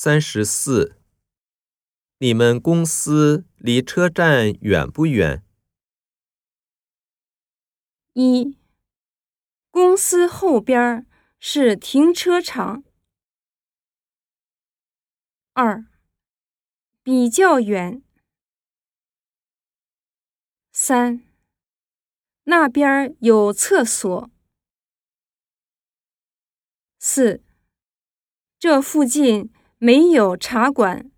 三十四。你们公司离车站远不远？一，公司后边是停车场。二，比较远。三，那边有厕所。四，这附近没有茶馆。